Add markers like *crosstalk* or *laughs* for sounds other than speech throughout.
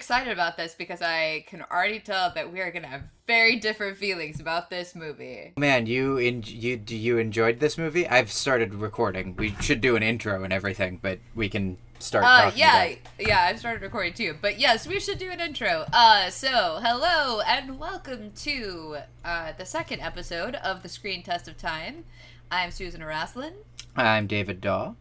excited about this because I can already tell that we are going to have very different feelings about this movie. Man, you in, you you enjoyed this movie? I've started recording. We should do an intro and everything, but we can start. Uh, yeah, yeah, I've started recording too. But yes, we should do an intro. Uh, so hello and welcome to uh, the second episode of the Screen Test of Time. I'm Susan Araslin. I'm David Daw.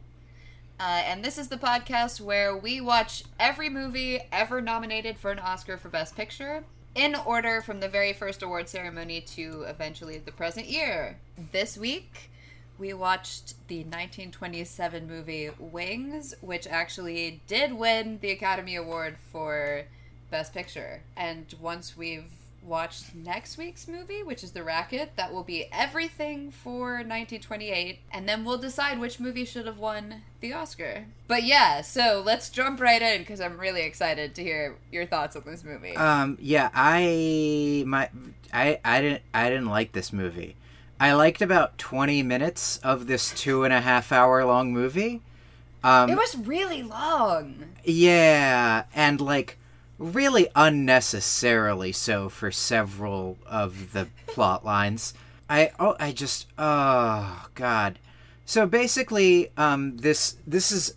Uh, and this is the podcast where we watch every movie ever nominated for an Oscar for Best Picture in order from the very first award ceremony to eventually the present year. This week, we watched the 1927 movie Wings, which actually did win the Academy Award for Best Picture. And once we've watched next week's movie, which is The Racket. That will be everything for 1928, and then we'll decide which movie should have won the Oscar. But yeah, so let's jump right in because I'm really excited to hear your thoughts on this movie. Um, yeah, I my I I didn't I didn't like this movie. I liked about 20 minutes of this two and a half hour long movie. Um, it was really long. Yeah, and like really unnecessarily so for several of the plot lines. I oh I just oh god. So basically, um, this this is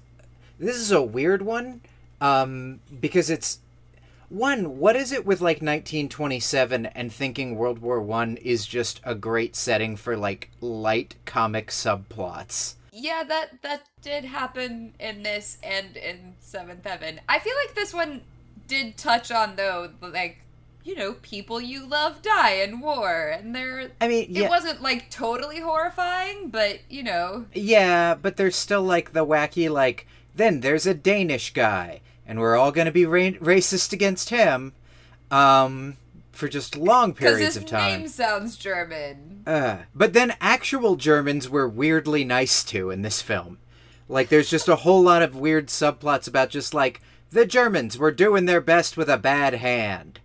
this is a weird one, um, because it's one. What is it with like 1927 and thinking World War One is just a great setting for like light comic subplots? Yeah, that that did happen in this and in Seventh Heaven. I feel like this one did touch on though, like you know, people you love die in war, and they're. I mean, yeah. it wasn't like totally horrifying, but you know. Yeah, but there's still like the wacky like. Then there's a Danish guy, and we're all going to be ra- racist against him, um, for just long periods of time. His name sounds German. Uh, but then actual Germans were weirdly nice to in this film. Like, there's just a whole lot of weird subplots about just like the Germans were doing their best with a bad hand.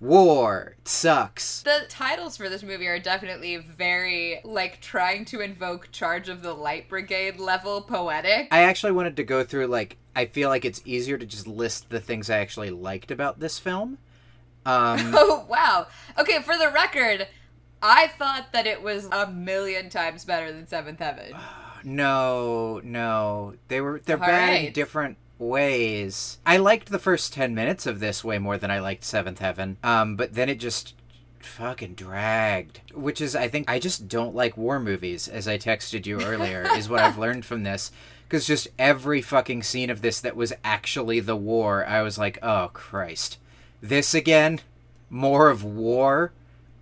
War sucks. The titles for this movie are definitely very like trying to invoke Charge of the Light Brigade level poetic. I actually wanted to go through like I feel like it's easier to just list the things I actually liked about this film. Um, *laughs* oh wow! Okay, for the record, I thought that it was a million times better than Seventh Heaven. *sighs* no, no, they were they're All bad right. in different ways. I liked the first 10 minutes of this way more than I liked Seventh Heaven. Um, but then it just fucking dragged. Which is, I think, I just don't like war movies, as I texted you earlier, *laughs* is what I've learned from this. Because just every fucking scene of this that was actually the war, I was like, oh, Christ. This again? More of war?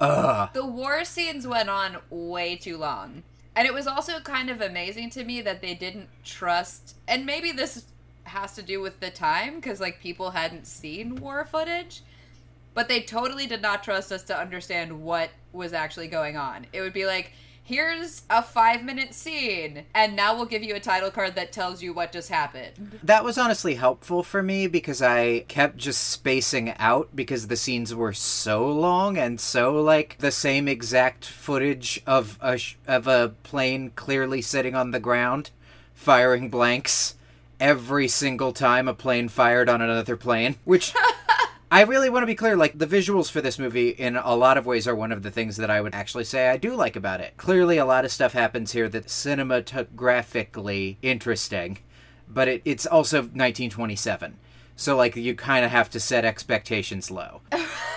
Ugh. The war scenes went on way too long. And it was also kind of amazing to me that they didn't trust, and maybe this has to do with the time because like people hadn't seen war footage but they totally did not trust us to understand what was actually going on. It would be like here's a five minute scene and now we'll give you a title card that tells you what just happened. That was honestly helpful for me because i kept just spacing out because the scenes were so long and so like the same exact footage of a sh- of a plane clearly sitting on the ground firing blanks every single time a plane fired on another plane, which *laughs* I really want to be clear like the visuals for this movie in a lot of ways are one of the things that I would actually say I do like about it. Clearly a lot of stuff happens here that's cinematographically interesting, but it, it's also 1927. So like you kind of have to set expectations low. *laughs*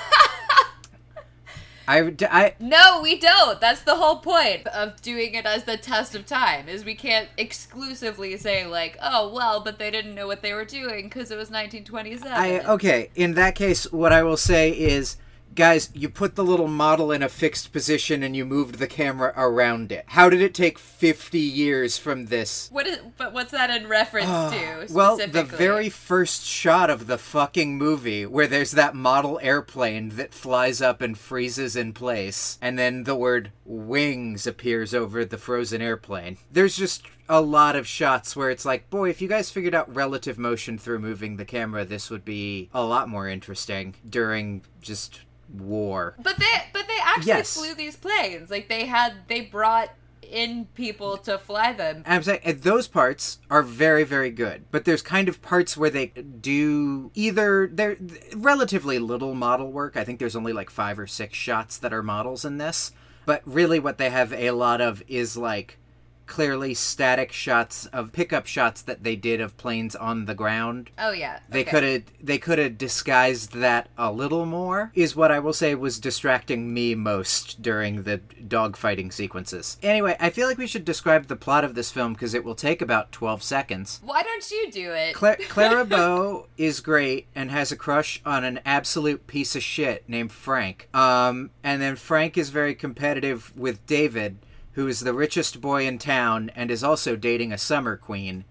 I, I no, we don't. That's the whole point of doing it as the test of time. Is we can't exclusively say like, oh well, but they didn't know what they were doing because it was 1927. I okay. In that case, what I will say is guys, you put the little model in a fixed position and you moved the camera around it. How did it take 50 years from this? What is but what's that in reference uh, to? Well, the very first shot of the fucking movie where there's that model airplane that flies up and freezes in place and then the word wings appears over the frozen airplane. There's just a lot of shots where it's like, boy, if you guys figured out relative motion through moving the camera, this would be a lot more interesting during just war. But they but they actually yes. flew these planes. Like they had they brought in people to fly them. And I'm saying those parts are very, very good. But there's kind of parts where they do either they're relatively little model work. I think there's only like five or six shots that are models in this. But really, what they have a lot of is like clearly static shots of pickup shots that they did of planes on the ground. Oh yeah. They okay. could have they could have disguised that a little more. Is what I will say was distracting me most during the dogfighting sequences. Anyway, I feel like we should describe the plot of this film because it will take about 12 seconds. Why don't you do it? Cla- *laughs* Clara Bow is great and has a crush on an absolute piece of shit named Frank. Um, and then Frank is very competitive with David, who is the richest boy in town and is also dating a summer queen.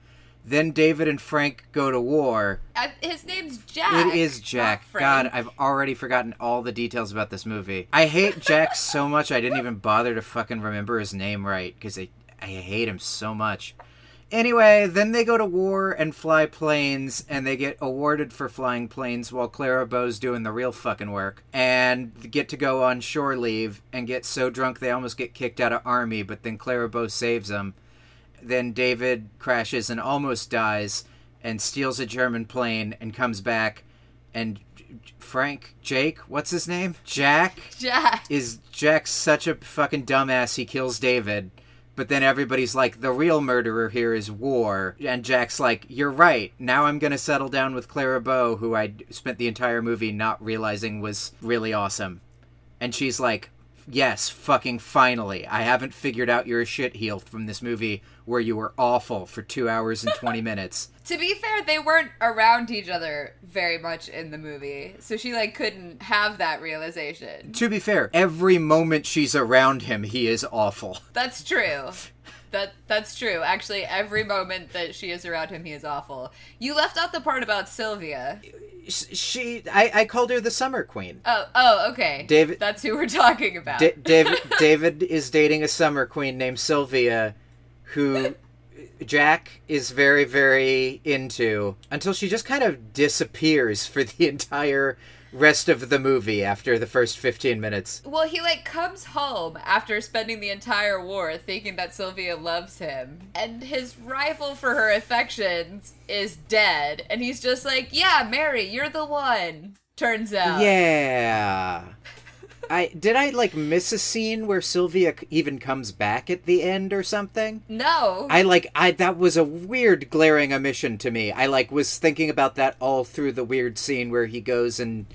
Then David and Frank go to war. Uh, his name's Jack. It is Jack. God, I've already forgotten all the details about this movie. I hate Jack so much I didn't even bother to fucking remember his name right because I, I hate him so much. Anyway, then they go to war and fly planes, and they get awarded for flying planes while Clara Bow's doing the real fucking work, and get to go on shore leave and get so drunk they almost get kicked out of army, but then Clara Bow saves them. Then David crashes and almost dies, and steals a German plane and comes back, and Frank, Jake, what's his name? Jack Jack. is Jack's such a fucking dumbass he kills David. But then everybody's like, the real murderer here is War. And Jack's like, you're right. Now I'm going to settle down with Clara Bow, who I spent the entire movie not realizing was really awesome. And she's like, yes, fucking finally. I haven't figured out you're a shitheel from this movie where you were awful for two hours and 20 *laughs* minutes. To be fair, they weren't around each other very much in the movie, so she like couldn't have that realization. To be fair, every moment she's around him, he is awful. That's true. *laughs* That that's true. Actually, every moment that she is around him, he is awful. You left out the part about Sylvia. She, I, I called her the Summer Queen. Oh, oh, okay. David- That's who we're *laughs* talking about. Da- David David is dating a summer queen named Sylvia, who Jack is very very into until she just kind of disappears for the entire rest of the movie after the first 15 minutes. well, he like comes home after spending the entire war thinking that Sylvia loves him, and his rival for her affections is dead, and he's just like, "Yeah, Mary, you're the one." Turns out, Yeah. *laughs* I did I like miss a scene where Sylvia even comes back at the end or something? No, I like I that was a weird glaring omission to me. I like was thinking about that all through the weird scene where he goes and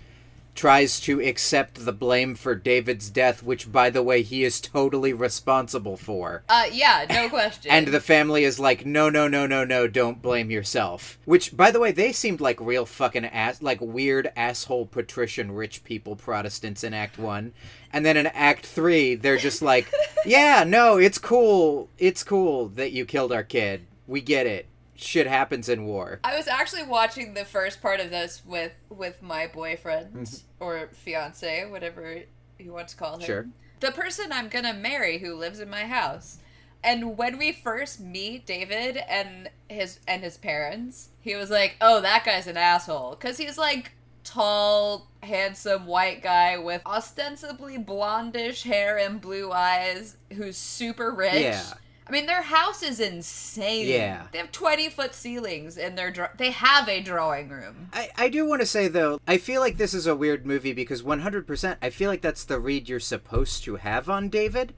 tries to accept the blame for David's death, which by the way he is totally responsible for. uh, yeah, no *laughs* question. And the family is like, no, no, no, no, no, don't blame yourself. Which, by the way, they seemed like real fucking ass, like weird asshole patrician rich people Protestants in Act One, and then in Act Three, they're just like, *laughs* yeah, no, it's cool, it's cool that you killed our kid. We get it. Shit happens in war. I was actually watching the first part of this with with my boyfriend Mm-hmm. or fiance, whatever you want to call him. Sure. The person I'm gonna marry who lives in my house. And when we first meet David and his and his parents, he was like, "Oh, that guy's an asshole," because he's like tall, handsome white guy with ostensibly blondish hair and blue eyes, who's super rich. Yeah. I mean, their house is insane. Yeah. They have 20 foot ceilings in their dra- they have a drawing room. I, I do want to say though, I feel like this is a weird movie because 100% I feel like that's the read you're supposed to have on David.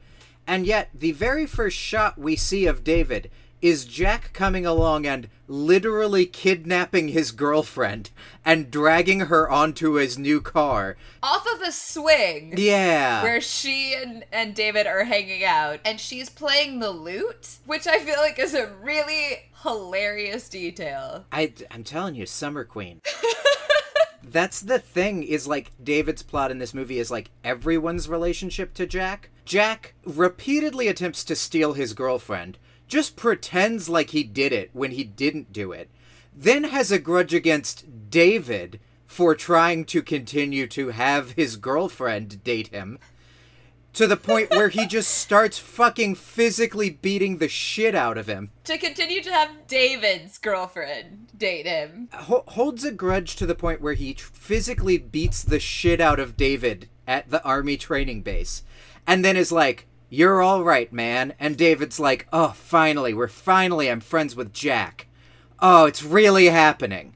And yet, the very first shot we see of David is Jack coming along and literally kidnapping his girlfriend and dragging her onto his new car. Off of a swing. Yeah. Where she and, and David are hanging out, and she's playing the lute, which I feel like is a really hilarious detail. I, I'm telling you, Summer Queen. *laughs* That's the thing is like David's plot in this movie is like everyone's relationship to Jack. Jack repeatedly attempts to steal his girlfriend, just pretends like he did it when he didn't do it, then has a grudge against David for trying to continue to have his girlfriend date him. To the point *laughs* where he just starts fucking physically beating the shit out of him. To continue to have David's girlfriend date him. ho- holds a grudge to the point where he tr- physically beats the shit out of David at the army training base, and then is like, You're all right, man. And David's like, Oh, finally, we're finally, I'm friends with Jack. Oh, it's really happening.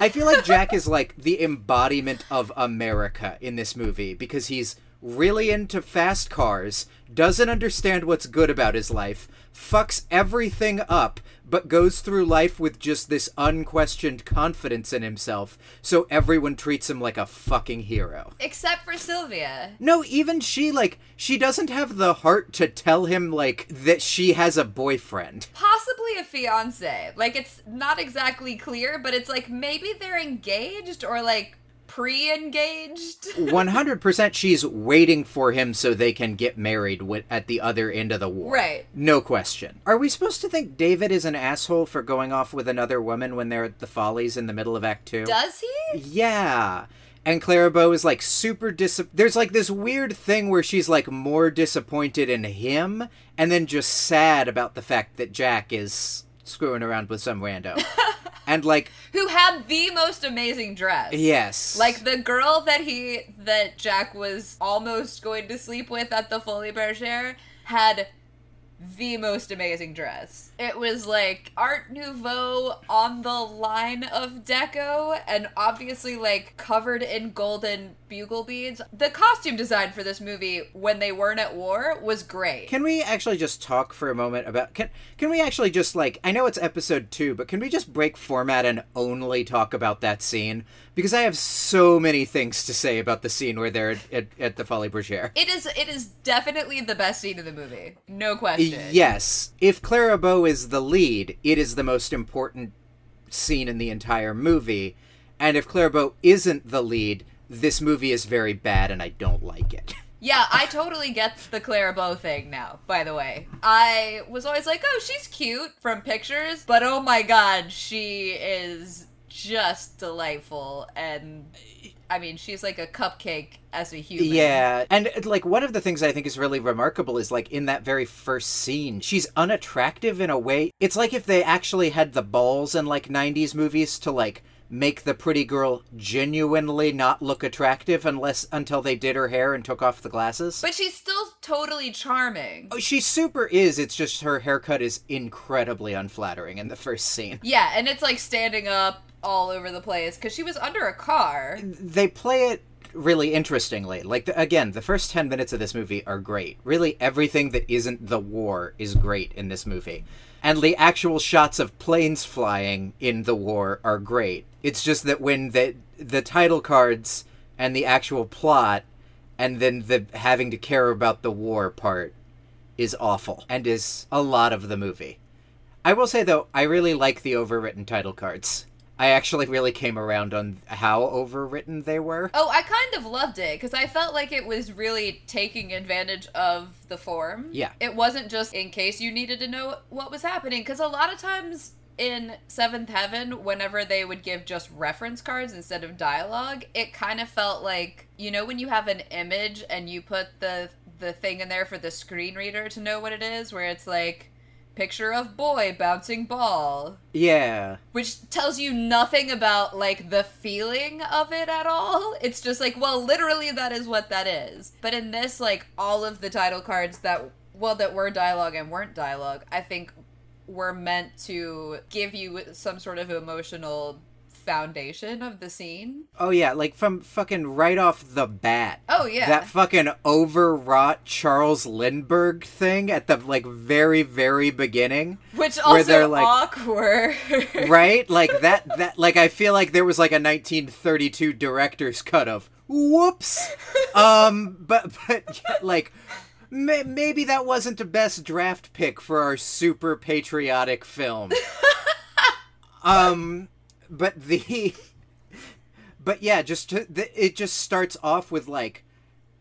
I feel like Jack is like the embodiment of America in this movie because he's really into fast cars, doesn't understand what's good about his life, fucks everything up, but goes through life with just this unquestioned confidence in himself, so everyone treats him like a fucking hero. Except for Sylvia. No, even she, like, she doesn't have the heart to tell him, like, that she has a boyfriend. Possibly a fiance. Like, it's not exactly clear, but it's like maybe they're engaged or like pre-engaged *laughs* 100% she's waiting for him so they can get married wi- at the other end of the war Right. no question are we supposed to think david is an asshole for going off with another woman when they're at the follies in the middle of act two does he yeah and Clara Bow is like super dis. There's like this weird thing where she's like more disappointed in him, and then just sad about the fact that Jack is screwing around with some rando. *laughs* and like, who had the most amazing dress. Yes, like the girl that he that jack was almost going to sleep with at the Folies Bergère had the most amazing dress. It was like art nouveau on the line of deco and obviously like covered in golden bugle beads. The costume design for this movie when they weren't at war was great. Can we actually just talk for a moment about can can we actually just like I know it's episode 2 but can we just break format and only talk about that scene? Because I have so many things to say about the scene where they're at, at, at the Folies Bergère. it is it is definitely the best scene of the movie. No question. Yes, if Clara Bow is the lead, it is the most important scene in the entire movie. And if Clara Bow isn't the lead, this movie is very bad and I don't like it. *laughs* Yeah, I totally get the Clara Bow thing now, by the way. I was always like, oh, she's cute from pictures, but oh my god, she is just delightful. And I mean, she's like a cupcake as a human. Yeah, and uh, like one of the things I think is really remarkable is like in that very first scene, she's unattractive in a way. It's like if they actually had the balls in like 90s movies to like make the pretty girl genuinely not look attractive unless until they did her hair and took off the glasses. But she's still totally charming. Oh, she super is. It's just her haircut is incredibly unflattering in the first scene. Yeah, and it's like standing up all over the place because she was under a car. They play it really interestingly. Like the, again, the first 10 minutes of this movie are great. Really everything that isn't the war is great in this movie. And the actual shots of planes flying in the war are great. It's just that when the the title cards and the actual plot and then the having to care about the war part is awful and is a lot of the movie. I will say though, I really like the overwritten title cards. I actually really came around on how overwritten they were. Oh, I kind of loved it because I felt like it was really taking advantage of the form. Yeah. It wasn't just in case you needed to know what was happening because a lot of times in Seventh Heaven, whenever they would give just reference cards instead of dialogue, it kind of felt like you know when you have an image and you put the the thing in there for the screen reader to know what it is, where it's like picture of boy bouncing ball Yeah. which tells you nothing about like the feeling of it at all. It's just like, well, literally that is what that is. But in this like all of the title cards that well that were dialogue and weren't dialogue, I think were meant to give you some sort of emotional foundation of the scene. Oh yeah, like from fucking right off the bat. Oh yeah. That fucking overwrought Charles Lindbergh thing at the like very very beginning. which where they're, also like- awkward. *laughs* right? Like that that like I feel like there was like a 1932 director's cut of whoops. *laughs* um but but yeah, like may, maybe that wasn't the best draft pick for our super patriotic film. *laughs* um but the but yeah, just to, the, it just starts off with like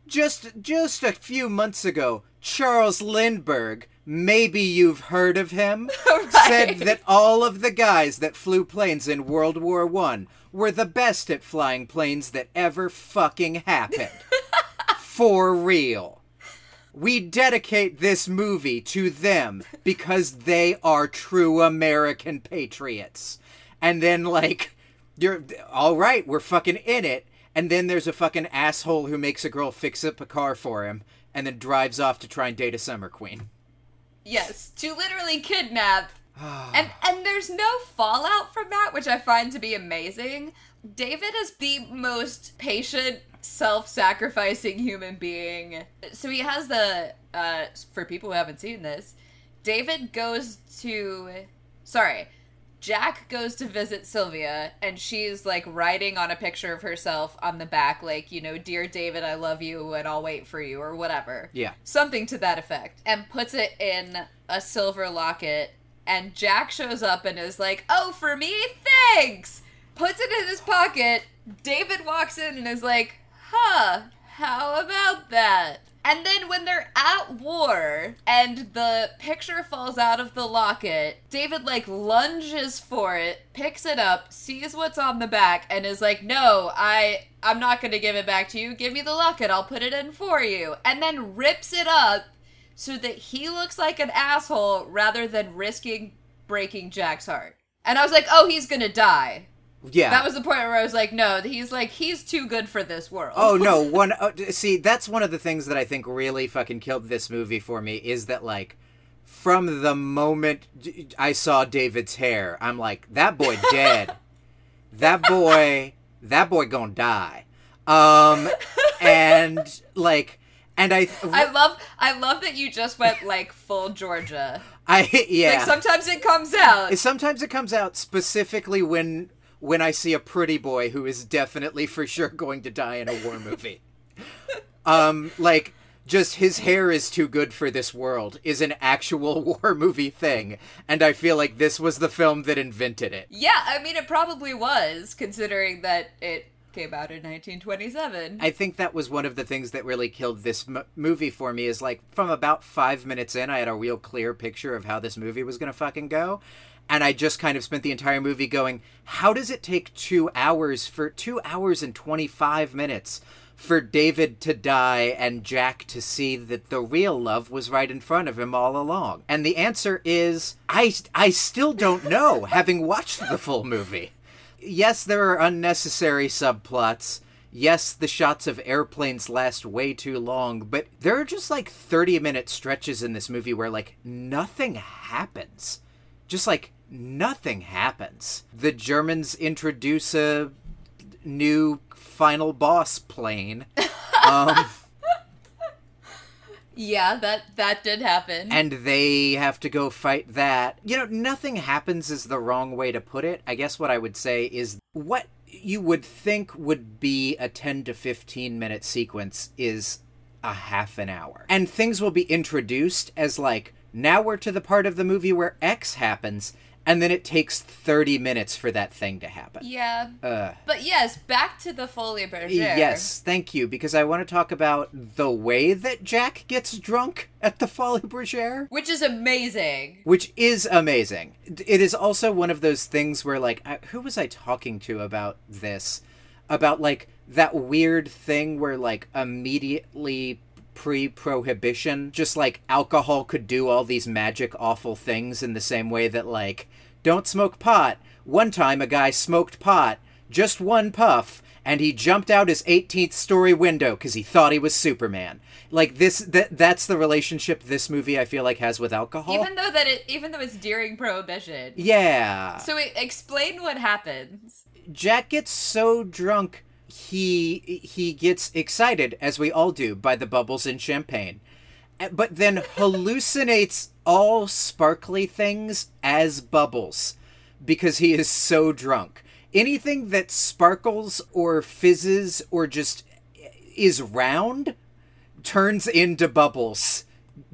just just a few months ago, Charles Lindbergh, maybe you've heard of him, *laughs* said that all of the guys that flew planes in World War 1 were the best at flying planes that ever fucking happened. *laughs* For real. We dedicate this movie to them because they are true American patriots. And then, like, you're all right, we're fucking in it. And then there's a fucking asshole who makes a girl fix up a car for him. and then drives off to try and date a summer queen. Yes, to literally kidnap. *sighs* and and there's no fallout from that, which I find to be amazing. David is the most patient, self-sacrificing human being. So he has the uh for people who haven't seen this, David goes to sorry, Jack goes to visit Sylvia and she's like writing on a picture of herself on the back like, you know, dear David, I love you and I'll wait for you or whatever. Yeah. Something to that effect. And puts it in a silver locket and Jack shows up and is like, "Oh, for me? Thanks." Puts it in his pocket. David walks in and is like, "Huh, how about that?" And then when they're at war and the picture falls out of the locket, David like lunges for it, picks it up, sees what's on the back and is like, "No, I I'm not going to give it back to you. Give me the locket. I'll put it in for you." And then rips it up so that he looks like an asshole rather than risking breaking Jack's heart. And I was like, "Oh, he's going to die." Yeah. That was the point where I was like, "No, he's like he's too good for this world." Oh no! *laughs* One uh, see, that's one of the things that I think really fucking killed this movie for me is that like, from the moment I saw David's hair, I'm like, that boy *laughs* dead. that boy, that boy gonna die. Um, and like, and I, I love, I love that you just went like full Georgia. *laughs* I yeah. Like sometimes it comes out. Sometimes it comes out specifically when when I see a pretty boy who is definitely for sure going to die in a war *laughs* movie. um, like just his hair is too good for this world is an actual *laughs* war movie thing, and I feel like this was the film that invented it. Yeah, I mean it probably was, considering that it came out in 1927. I think that was one of the things that really killed this m- movie for me. Is like from about five minutes in, I had a real clear picture of how this movie was gonna fucking go and I just kind of spent the entire movie going, how does it take two hours for two hours and 25 minutes for David to die and Jack to see that the real love was right in front of him all along? And the answer is, I, I still don't know, *laughs* having watched the full movie. Yes, there are unnecessary subplots. Yes, the shots of airplanes last way too long, but there are just like 30 minute stretches in this movie where like nothing happens just like nothing happens. The Germans introduce a new final boss plane. *laughs* Um, yeah, that that did happen. And they have to go fight that. You know, nothing happens is the wrong way to put it. I guess what I would say is what you would think would be a 10 to 15 minute sequence is a half an hour. And things will be introduced as like now we're to the part of the movie where X happens, and then it takes 30 minutes for that thing to happen. Yeah. Uh, but yes, back to the Folies Bergère. Yes, thank you, because I want to talk about the way that Jack gets drunk at the Folies Bergère. Which is amazing. Which is amazing. It is also one of those things where, like, I, who was I talking to about this? About, like, that weird thing where, like, immediately pre prohibition, just like alcohol could do all these magic awful things in the same way that, like, don't smoke pot. One time a guy smoked pot, just one puff, and he jumped out his 18th story window because he thought he was Superman. Like this, that that's the relationship this movie I feel like has with alcohol. Even though that it, even though it's during prohibition. Yeah. So explain what happens. Jack gets so drunk he he gets excited as we all do by the bubbles in champagne. Eh, but then hallucinates all sparkly things as bubbles because he is so drunk. Anything that sparkles or fizzes or just eh, is round turns into bubbles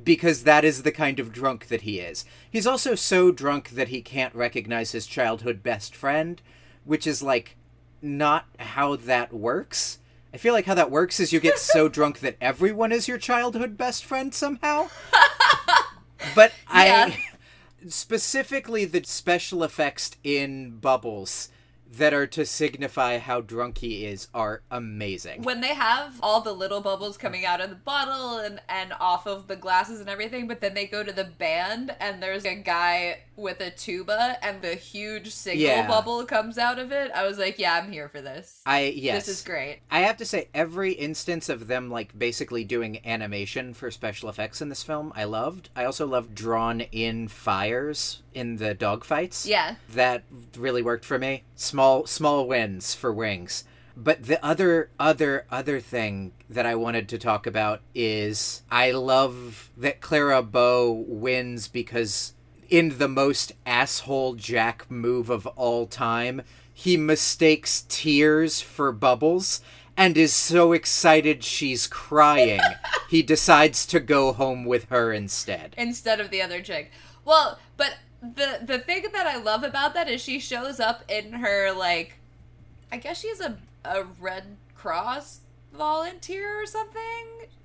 because that is the kind of drunk that he is. He's also so drunk that he can't recognize his childhood best friend which is like not how that works. I feel like how that works is you get *laughs* so drunk that everyone is your childhood best friend somehow. *laughs* but yeah. I *laughs* specifically the special effects in Bubbles that are to signify how drunk he is are amazing. when they have all the little bubbles coming out of the bottle and, and off of the glasses and everything, but then they go to the band and there's a guy with a tuba and the huge single Yeah. bubble comes out of it, I was like, yeah, I'm here for this. I yes. This is great. I have to say, every instance of them like basically doing animation for special effects in this film, I loved. I also loved drawn in fires in the dogfights. Yeah. that really worked for me. Small small wins for Wings. But the other other other thing that I wanted to talk about is I love that Clara Bow wins because in the most asshole Jack move of all time, he mistakes tears for bubbles and is so excited she's crying. *laughs* he decides to go home with her instead. instead of the other chick. Well, but the the thing that I love about that is she shows up in her like I guess she's a a Red Cross volunteer or something.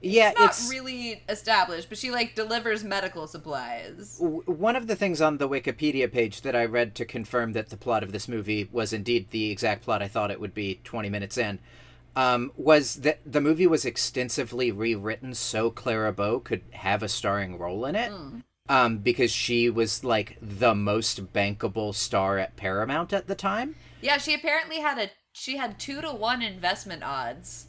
Yeah, it's not it's- really established, but she like delivers medical supplies. W- One of the things on the Wikipedia page that I read to confirm that the plot of this movie was indeed the exact plot I thought it would be 20 minutes in um, was that the movie was extensively rewritten so Clara Bow could have a starring role in it. Um, because she was like the most bankable star at Paramount at the time. Yeah, she apparently had a she had two to one investment odds.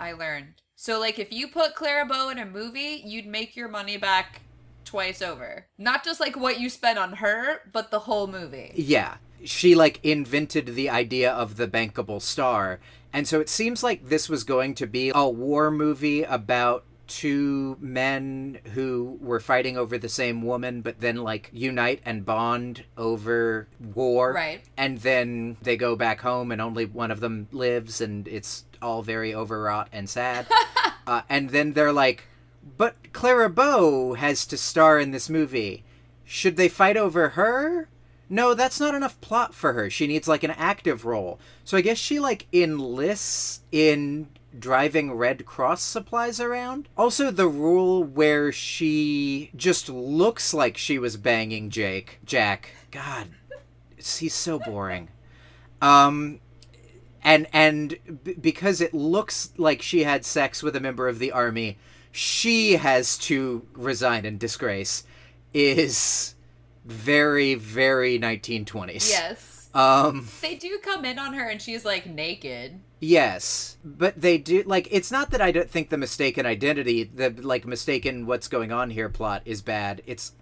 I learned. So like if you put Clara Bow in a movie, you'd make your money back twice over. Not just like what you spent on her, but the whole movie. Yeah. She like invented the idea of the bankable star. And so it seems like this was going to be a war movie about two men who were fighting over the same woman but then like unite and bond over war. Right. And then they go back home and only one of them lives and it's all very overwrought and sad. *laughs* uh, and then they're like but Clara Bow has to star in this movie. Should they fight over her? No, that's not enough plot for her. She needs like an active role. So I guess she like enlists in driving Red Cross supplies around. Also the rule where she just looks like she was banging Jake. Jack. God, he's so boring. Um and and b- because it looks like she had sex with a member of the army, she has to resign in disgrace. Is very very 1920s. Yes. Um. They do come in on her and she's like naked. Yes, but they do like it's not that I don't think the mistaken identity, the like mistaken what's going on here plot is bad. It's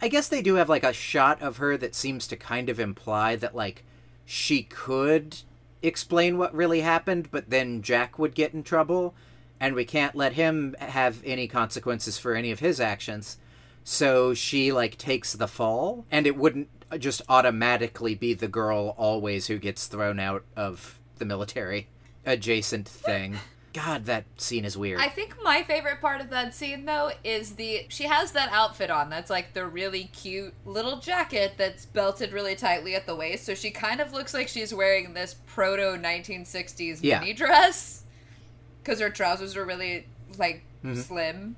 I guess they do have like a shot of her that seems to kind of imply that like she could explain what really happened, but then Jack would get in trouble and we can't let him have any consequences for any of his actions. So she like takes the fall and it wouldn't just automatically be the girl always who gets thrown out of the military adjacent thing. God, that scene is weird. I think my favorite part of that scene though is the she has that outfit on that's like the really cute little jacket that's belted really tightly at the waist, so she kind of looks like she's wearing this proto 1960s Yeah. mini dress cuz her trousers are really like Mm-hmm. slim.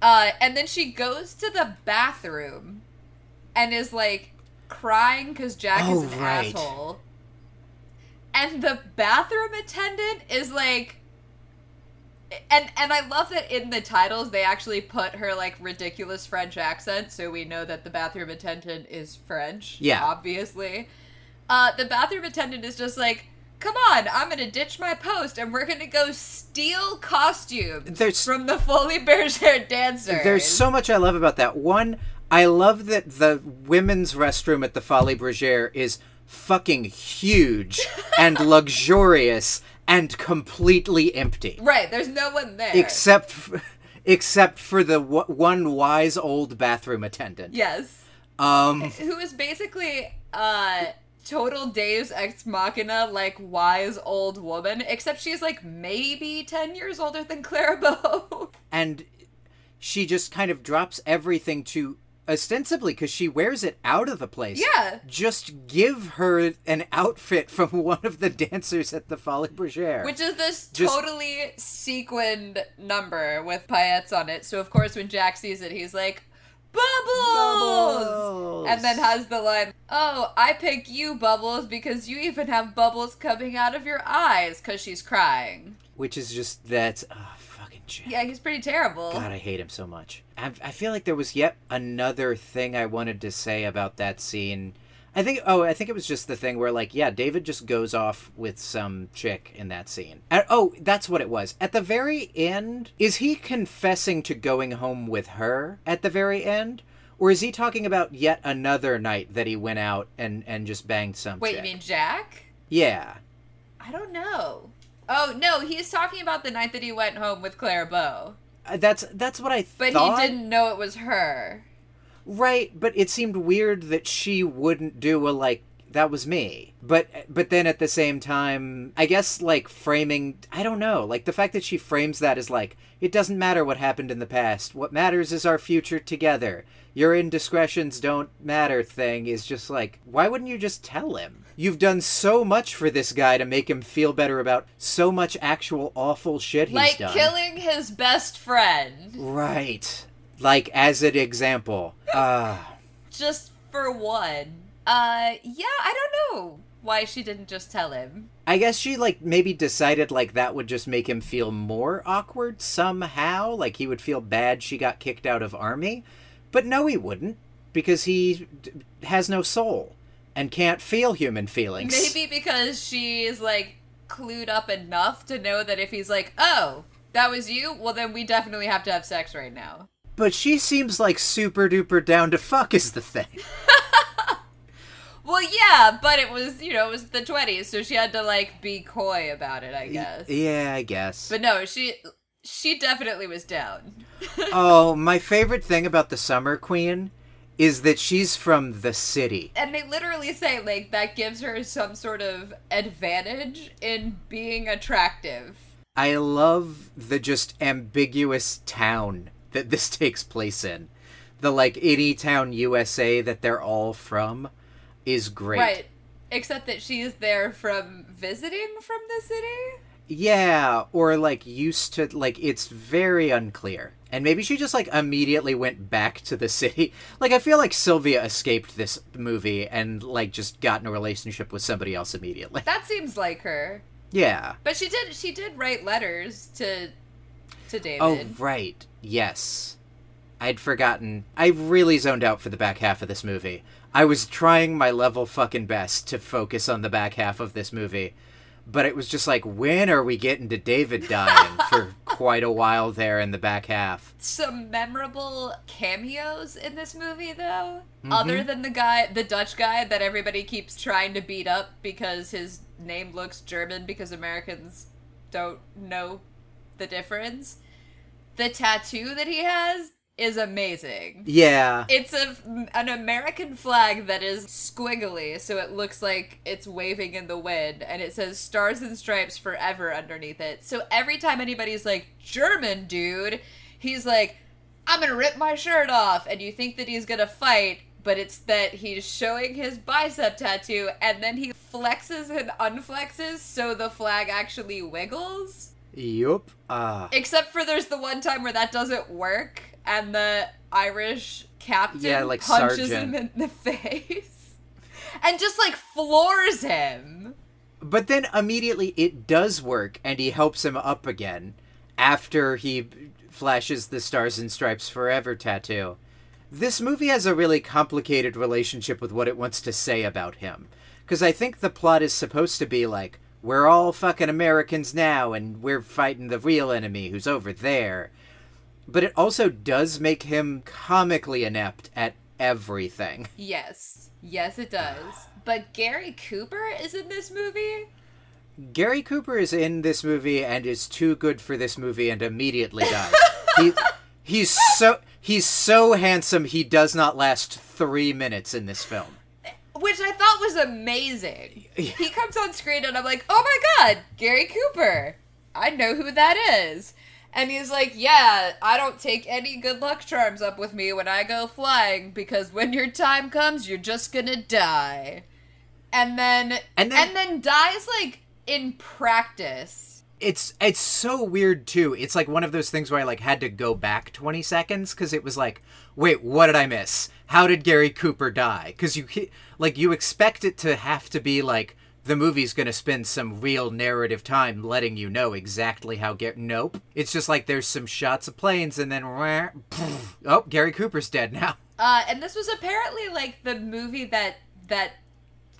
Uh and then she goes to the bathroom and is like crying cuz Jack Oh, is an right. asshole. And the bathroom attendant is like and and I love that in the titles they actually put her like ridiculous French accent, so we know that the bathroom attendant is French. Yeah. obviously. Uh, the bathroom attendant is just like, "Come on, I'm gonna ditch my post, and we're gonna go steal costumes There's- from the Folies Bergère dancers." There's so much I love about that. One, I love that the women's restroom at the Folies Bergère is fucking huge and *laughs* luxurious and completely empty. right. There's no one there Except f- except for the w- one wise old bathroom attendant. yes, Um who is basically uh total deus ex machina, like wise old woman, except she's like maybe ten years older than Clara Bow. *laughs* and she just kind of drops everything to ostensibly because she wears it out of the place. Yeah. Just give her an outfit from *laughs* one of the dancers at the Folies Bergère. Which is this Just- totally sequined number with paillettes on it. So of course when Jack sees it, he's like, Bubbles! Bubbles! And then has the line, Oh, I pick you, Bubbles, because you even have bubbles coming out of your eyes because she's crying. Which is just that. Oh, Jack. Yeah, he's pretty terrible. God, I hate him so much. I, I feel like there was yet another thing I wanted to say about that scene. I think, oh, I think it was just the thing where, like, yeah, David just goes off with some chick in that scene. And, oh, that's what it was. At the very end, is he confessing to going home with her at the very end? Or is he talking about yet another night that he went out and, and just banged some Wait, chick? you mean Jack? Yeah. I don't know. Oh, no, he's talking about the night that he went home with Clara Bow. Uh, That's that's what I But thought. But he didn't know it was her. Right, but it seemed weird that she wouldn't do a like that was me. But but then at the same time, I guess like framing, I don't know, like the fact that she frames that as like it doesn't matter what happened in the past. What matters is our future together. Your indiscretions don't matter thing is just like why wouldn't you just tell him? You've done so much for this guy to make him feel better about so much actual awful shit he's like done. killing his best friend. Right. Like as an example. Ah. Just for one. Uh, yeah, I don't know why she didn't just tell him. I guess she like maybe decided like that would just make him feel more awkward somehow, like he would feel bad she got kicked out of army. But no he wouldn't because he d- has no soul and can't feel human feelings. Maybe because she's like clued up enough to know that if he's like, "Oh, that was you," well then we definitely have to have sex right now. But she seems like super duper down to fuck is the thing. *laughs* Well, yeah, but it was, you know, it was the 20s, so she had to like be coy about it, I guess. yeah, I guess. But no, she she definitely was down. *laughs* oh, my favorite thing about the Summer Queen is that she's from the city. And they literally say like that gives her some sort of advantage in being attractive. I love the just ambiguous town that this *laughs* takes place in. The like any town USA that they're all from is great. Right. Except that she's there from visiting from the city. Yeah, or like used to like it's very unclear. And maybe she just like immediately went back to the *laughs* city. Like I feel like Sylvia escaped this movie and like just got in a relationship with somebody else immediately. *laughs* That seems like her. Yeah. But she did she did write letters to to David. Oh, right. Yes. I'd forgotten. I really zoned out for the back half of this movie. I was trying my level fucking best to focus on the back half of this movie, but it was just like, when are we getting to David dying for *laughs* quite a while there in the back half? Some memorable cameos in this movie though. Mm-hmm. Other than the guy the Dutch guy that everybody keeps trying to beat up because his name looks German because Americans don't know the difference. The tattoo that he has is amazing. Yeah. It's a an American flag that is squiggly, so it looks like it's waving in the wind, and it says "Stars and Stripes Forever" underneath it. So every time anybody's like "German dude," he's like, "I'm gonna rip my shirt off," and you think that he's gonna fight, but it's that he's showing his bicep tattoo, and then he flexes and unflexes, so the flag actually wiggles. Yup. Ah. Except for there's the one time where that doesn't work, and the Irish captain Yeah, like punches sergeant. him in the *laughs* face, and just like floors him. But then immediately it does work, and he helps him up again after he flashes the Stars and Stripes Forever tattoo. This movie has a really complicated relationship with what it wants to say about him. Because I think the plot is supposed to be like, we're all fucking Americans now, and we're fighting the real enemy who's over there. But it also does make him comically inept at everything. *laughs* Yes, yes, it does. But Gary Cooper is in this movie. Gary Cooper is in this movie and is too good for this movie and immediately *laughs* dies. he, he's so he's so handsome he does not last three minutes in this film. Which I thought was amazing. He comes on screen and I'm like, oh my god, Gary Cooper. I know who that is. And he's like, yeah, I don't take any good luck charms up with me when I go flying because when your time comes, you're just gonna die. And then, And and then- then, dies like in practice. it's it's so weird too. It's like one of those things where I like had to go back 20 seconds cuz it was like, wait, what did I miss? How did Gary Cooper die? Cuz you like you expect it to have to be like the movie's going to spend some real narrative time letting you know exactly how Gary Nope. It's just like there's some shots of planes and then poof, oh, Gary Cooper's dead now. Uh, and this was apparently like the movie that that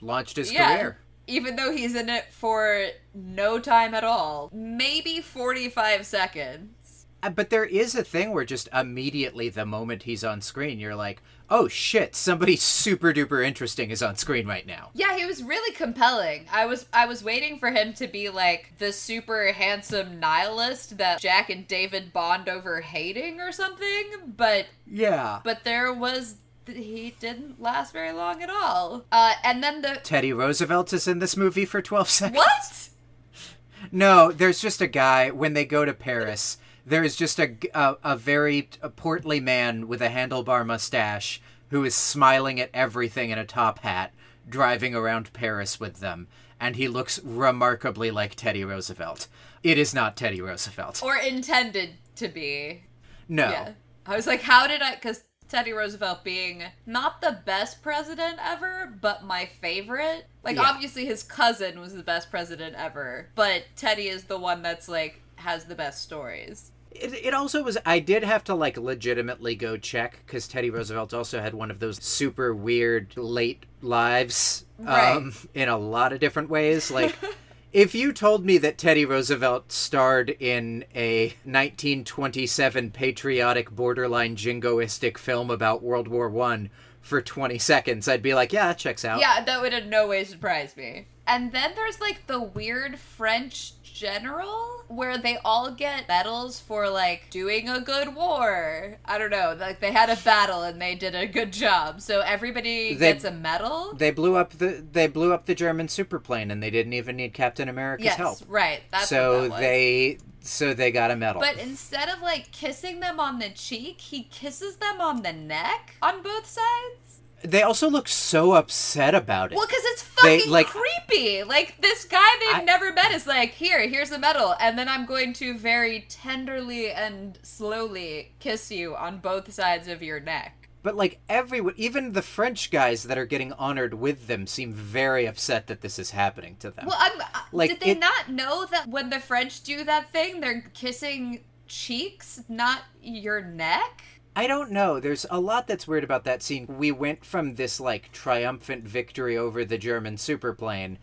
Launched his yeah, career. even though he's in it for no time at all, maybe forty five seconds. Uh, But there is a thing where just immediately the moment he's on screen, you're like, oh shit, somebody *laughs* super duper interesting is on screen right now. Yeah, he was really compelling. I was I was waiting for him to be like the super handsome nihilist that Jack and David bond over hating or something, but Yeah. but there was he didn't last very long at all. Uh, and then the Teddy Roosevelt is in this movie for 12 seconds. what? *laughs* No, there's just a guy when they go to Paris. There is just a, a, a very portly man with a handlebar mustache who is smiling at everything in a top hat, driving around Paris with them, and he looks remarkably like Teddy Roosevelt. It is not Teddy Roosevelt. Or intended to be. No. Yeah. I was like, how did I? Because Teddy Roosevelt being not the best president ever, but my favorite. Like, Yeah. obviously, his cousin was the best president ever, but Teddy is the one that's like has the best stories. It, it also was. I did have to like legitimately go check because Teddy Roosevelt also had one of those super weird late lives, Right. um, in a lot of different ways. Like, *laughs* if you told me that Teddy Roosevelt starred in a 1927 patriotic, borderline jingoistic film about World War One for 20 seconds, I'd be like, yeah, that checks out. Yeah, that would in no way surprise me. And then there's like the weird French general where they all get medals for like doing a good war. I don't know, like they had a battle and they did a good job. So everybody They- gets a medal. They blew up the they blew up the German superplane, and they didn't even need Captain America's yes, help. right. That's what so that they so they got a medal. But instead of like kissing them on the cheek, he kisses them on the neck on both sides. They also look so upset about it. Well, because it's They, fucking like- creepy. Like this guy they've I- never met is like, here, here's the medal, and then I'm going to very tenderly and slowly kiss you on both sides of your neck. But like everyone, even the French guys that are getting honored with them seem very upset that this is happening to them. Well, I'm. uh, Like, did they it- not know that when the French do that thing, they're kissing cheeks, not your neck? I don't know. There's a lot that's weird about that scene. We went from this like triumphant victory over the German superplane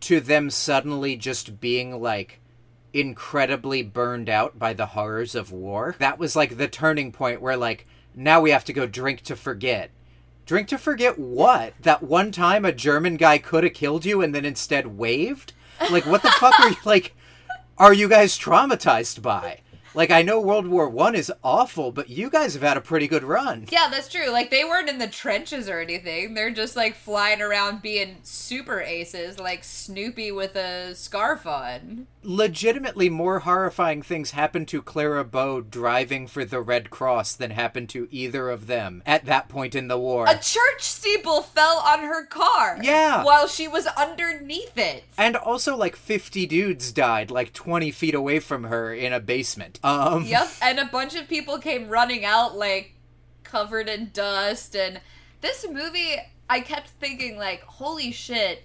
to them suddenly just being like incredibly burned out by the horrors of war. That was like the turning point where like now we have to go drink to forget. Drink to forget what? That one time a German guy could have killed you and then instead waved? Like what the fuck are you like are you guys traumatized by? Like I know World War One is awful, but you guys have had a pretty good run. Yeah, that's true. Like they weren't in the trenches or anything. They're just like flying around being super aces, like Snoopy with a scarf on. Legitimately more horrifying things happened to Clara Bow driving for the Red Cross than happened to either of them at that point in the war. A church steeple fell on her car. Yeah. While she was underneath it. and also like 50 dudes died like 20 feet away from her in a basement. Um Yep. *laughs* And a bunch of people came running out like covered in dust and this movie I kept thinking like, holy shit,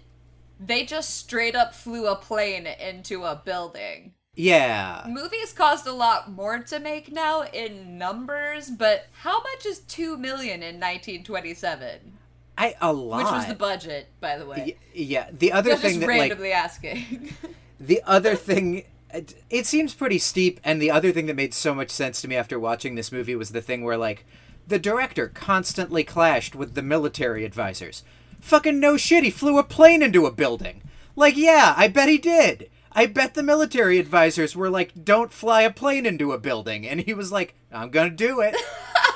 they just straight up flew a plane into a building. Yeah. Movies cost a lot more to make now in numbers, but how much is 2 million in 1927? I a lot. Which was the budget, by the way. Y- yeah, the other thing that like randomly asking. *laughs* The other thing, it, it seems pretty steep, and the other thing that made so much sense to me after watching this movie was the thing where, like, the director constantly clashed with the military advisors. Fucking no shit, he flew a plane into a building. Like, yeah, I bet he did. I bet the military advisors were like, don't fly a plane into a building. And he was like, I'm gonna do it.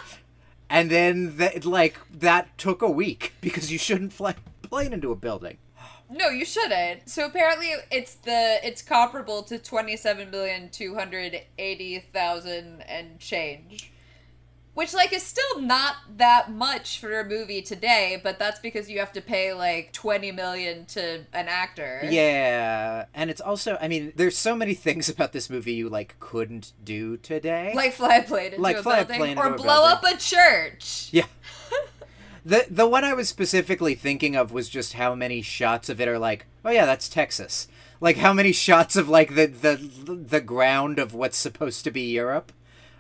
*laughs* and then, that, like, that took a week because you shouldn't fly a plane into a building. No, you shouldn't. So apparently, it's the it's comparable to twenty seven million two hundred eighty thousand and change. Which like is still not that much for a movie today but that's because you have to pay like 20 million to an actor Yeah, and it's also I mean, there's so many things about this movie you like couldn't do today. like fly a plane into Like a fly a plane or blow building. up a church Yeah. *laughs* The the one I was specifically thinking of was just how many shots of it are like, oh yeah, that's Texas. Like how many shots of like the the the ground of what's supposed to be Europe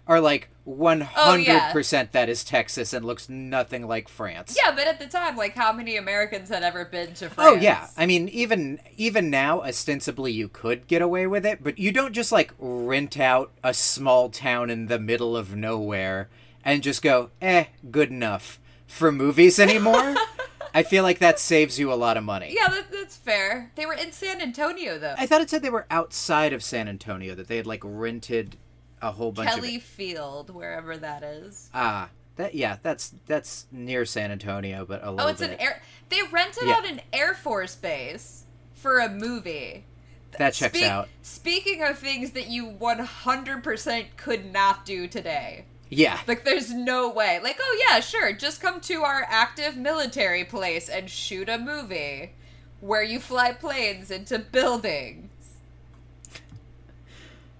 are like one hundred percent that is Texas and looks nothing like France. yeah but at the time like how many americans had ever been to france Oh yeah, I mean even even now ostensibly you could get away with it, but you don't just like rent out a small town in the middle of nowhere and just go, "Eh, good enough." For movies anymore? *laughs* I feel like that saves you a lot of money. yeah that, that's fair they were in san antonio though I thought it said they were outside of San Antonio that they had like rented a whole bunch kelly of field wherever that is Ah, that yeah, that's that's near San Antonio, but a little oh it's bit. an air they rented Yeah. out an air force base for a movie that checks Speak- out. Speaking of things that you 100% could not do today. Yeah. Like, there's no way. Like, oh, yeah, sure, just come to our active military place and shoot a movie where you fly planes into buildings.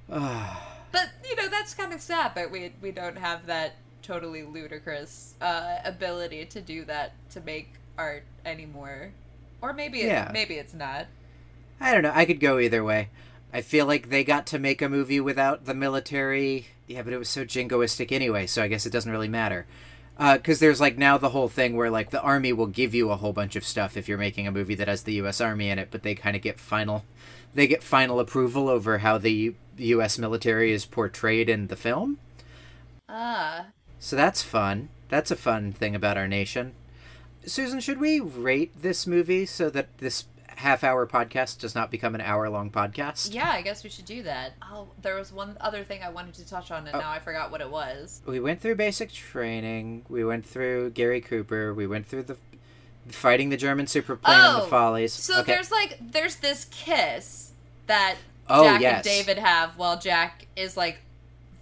*sighs* But, you know, that's kind of sad that we, we don't have that totally ludicrous uh, ability to do that to make art anymore. Or maybe it, Yeah. maybe it's not. I don't know. I could go either way. I feel like they got to make a movie without the military. Yeah, but it was so jingoistic anyway, so I guess it doesn't really matter. Because there's like now the whole thing where like the army will give you a whole bunch of stuff if you're making a movie that has the U.S. Army in it, but they kind of get final, they get final approval over how the U- U.S. military is portrayed in the film. Ah. So that's fun. That's a fun thing about our nation. Susan, should we rate this movie so that this half hour podcast does not become an hour long podcast? Yeah, I guess we should do that. Oh, there was one other thing I wanted to touch on, and Oh. now I forgot what it was. We went through basic training. We went through Gary Cooper. We went through the fighting the German superplane on Oh, the Folies. So okay. there's like there's this kiss that Oh, Jack yes. and David have while Jack is like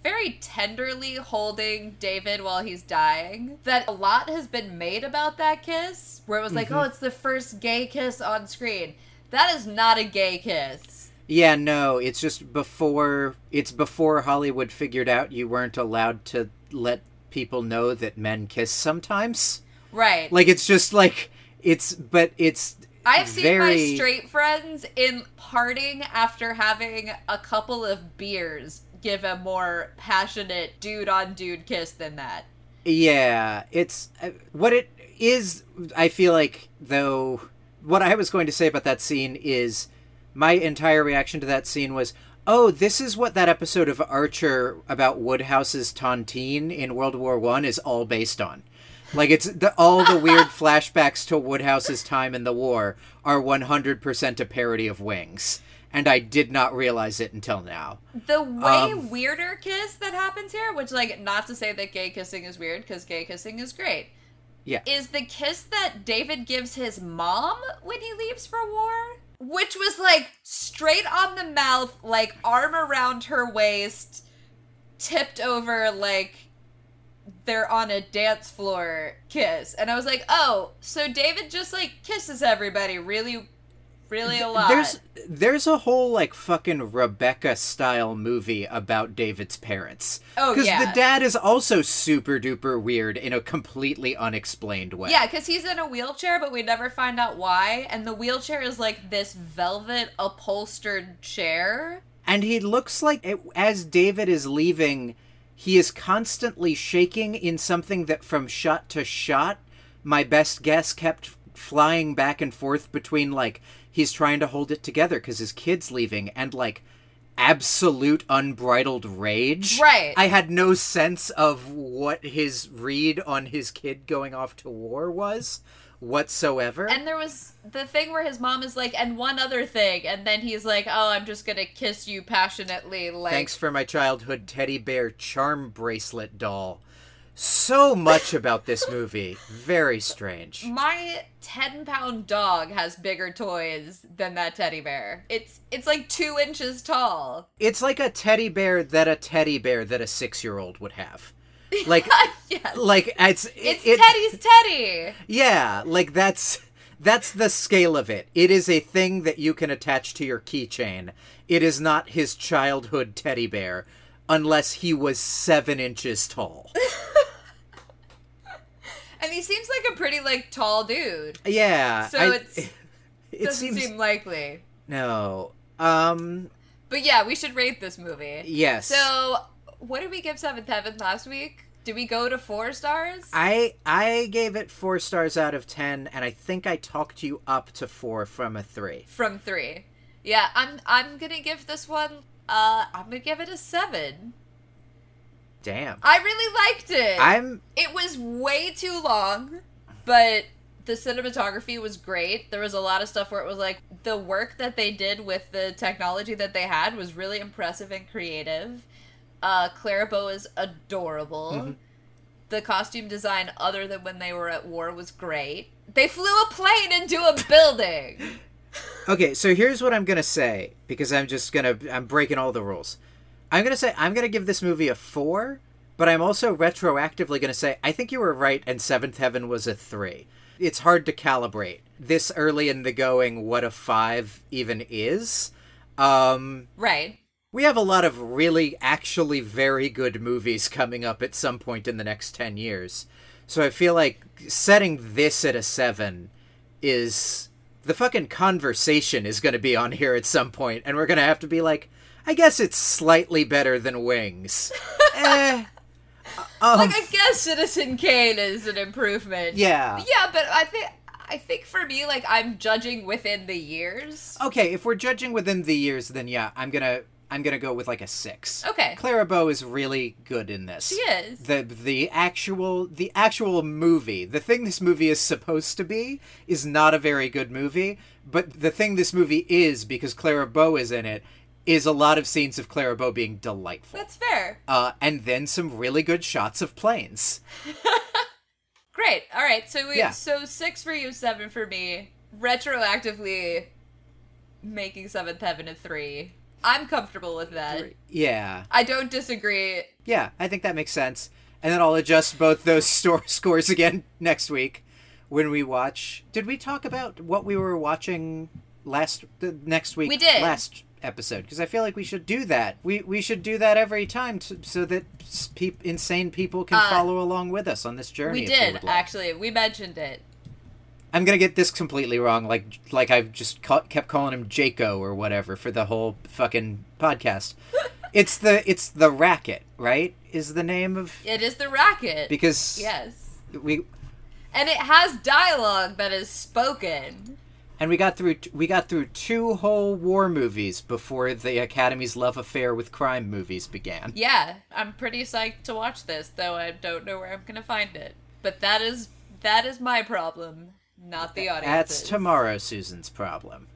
very tenderly holding David while he's dying. That a lot has been made about that kiss, where it was like, Mm-hmm. oh, it's the first gay kiss on screen. That is not a gay kiss. Yeah, no, it's just before it's before Hollywood figured out you weren't allowed to let people know that men kiss sometimes. Right. Like it's just like it's but it's I've seen very my straight friends in parting after having a couple of beers give a more passionate dude on dude kiss than that. Yeah, it's uh, what it is. I feel like though what I was going to say about that scene is my entire reaction to that scene was, "Oh, this is what that episode of Archer about Woodhouse's tontine in World War One is all based on." Like it's the, all the weird *laughs* flashbacks to Woodhouse's time in the war are 100% a parody of Wings, and I did not realize it until now. The way Um, weirder kiss that happens here, which like not to say that gay kissing is weird because gay kissing is great. Yeah. Is the kiss that David gives his mom when he leaves for war? Which was like straight on the mouth, like arm around her waist, tipped over like they're on a dance floor kiss. And I was like, "Oh, so David just like kisses everybody really really a lot." There's there's a whole like fucking Rebecca style movie about David's parents. Oh, because yeah. the dad is also super duper weird in a completely unexplained way. Yeah, because he's in a wheelchair, but we never find out why. And the wheelchair is like this velvet upholstered chair. and he looks like it, as David is leaving, he is constantly shaking in something that from shot to shot, my best guess kept flying back and forth between like he's trying to hold it together because his kid's leaving and like absolute unbridled rage. Right. I had no sense of what his read on his kid going off to war was whatsoever. And there was the thing where his mom is like, and one other thing. And then he's like, oh, I'm just to kiss you passionately. Like, Thanks for my childhood teddy bear charm bracelet doll. So much about this movie. Very strange. my 10 pound dog has bigger toys than that teddy bear. It's it's like two inches tall. It's like a teddy bear that a teddy bear that a six year old would have. *laughs* Like, yes. like it's it's it- Teddy's Teddy. Yeah, like that's that's the scale of it. It is a thing that you can attach to your keychain. It is not his childhood teddy bear, unless he was seven inches tall. *laughs* And he seems like a pretty like tall dude. Yeah. So I- it's- it *laughs* Doesn't seems seem likely. no. Um. But yeah, we should rate this movie. Yes. So, what did we give Seventh Heaven last week? Did we go to four stars? I I gave it four stars out of ten, and I think I talked you up to four from a three. From three. Yeah, I'm I'm gonna give this one. Uh, I'm gonna give it a seven. Damn. I really liked it. I'm It was way too long, but the cinematography was great. There was a lot of stuff where it was like the work that they did with the technology that they had was really impressive and creative. Uh, Clara Bow is adorable. Mhm. The costume design, other than when they were at war, was great. They flew a plane into a building. *laughs* Okay, so here's what I'm gonna say because I'm just gonna I'm breaking all the rules. I'm gonna say I'm gonna give this movie a four, but I'm also retroactively gonna say I think you were right, and Seventh Heaven was a three. It's hard to calibrate this early in the going what a five even is. Um, right. We have a lot of really actually very good movies coming up at some point in the next 10 years. So I feel like setting this at a 7 is the fucking conversation is going to be on here at some point and we're going to have to be like I guess it's slightly better than Wings. *laughs* eh. Um, Like I guess Citizen Kane is an improvement. yeah. Yeah, but I think I think for me, like I'm judging within the years. Okay, if we're judging within the years then yeah, I'm going to I'm going to go with like a 6. Okay. Clara Bow is really good in this. She is. the the actual the actual movie the thing this movie is supposed to be is not a very good movie but the thing this movie is because clara bow is in it is a lot of scenes of clara bow being delightful That's fair. uh, and then some really good shots of planes *laughs* Great. All right. So we Yeah. so six for you, seven for me. Retroactively making Seventh Heaven a three. I'm comfortable with that. yeah I don't disagree. yeah i think that makes sense and then i'll adjust both those *laughs* store scores again next week when we watch did we talk about what we were watching last the next week We did. last episode because i feel like we should do that we we should do that every time to, so that insane people can Uh, follow along with us on this journey We did like. actually. We mentioned it. I'm gonna get this completely wrong like like i've just ca- kept calling him jaco or whatever for the whole fucking podcast *laughs* it's the it's the racket right is the name of It is the racket. because yes. we And it has dialogue that is spoken. and we got through we got through two whole war movies before the Academy's love affair with crime movies began. Yeah, I'm pretty psyched to watch this, though I don't know where I'm gonna find it. But that is that is my problem, not the audience. That's tomorrow, Susan's problem.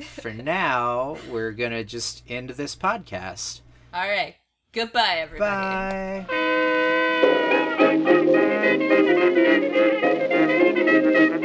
For *laughs* now, we're going to just end this podcast. All right. Goodbye, everybody. Bye. *laughs*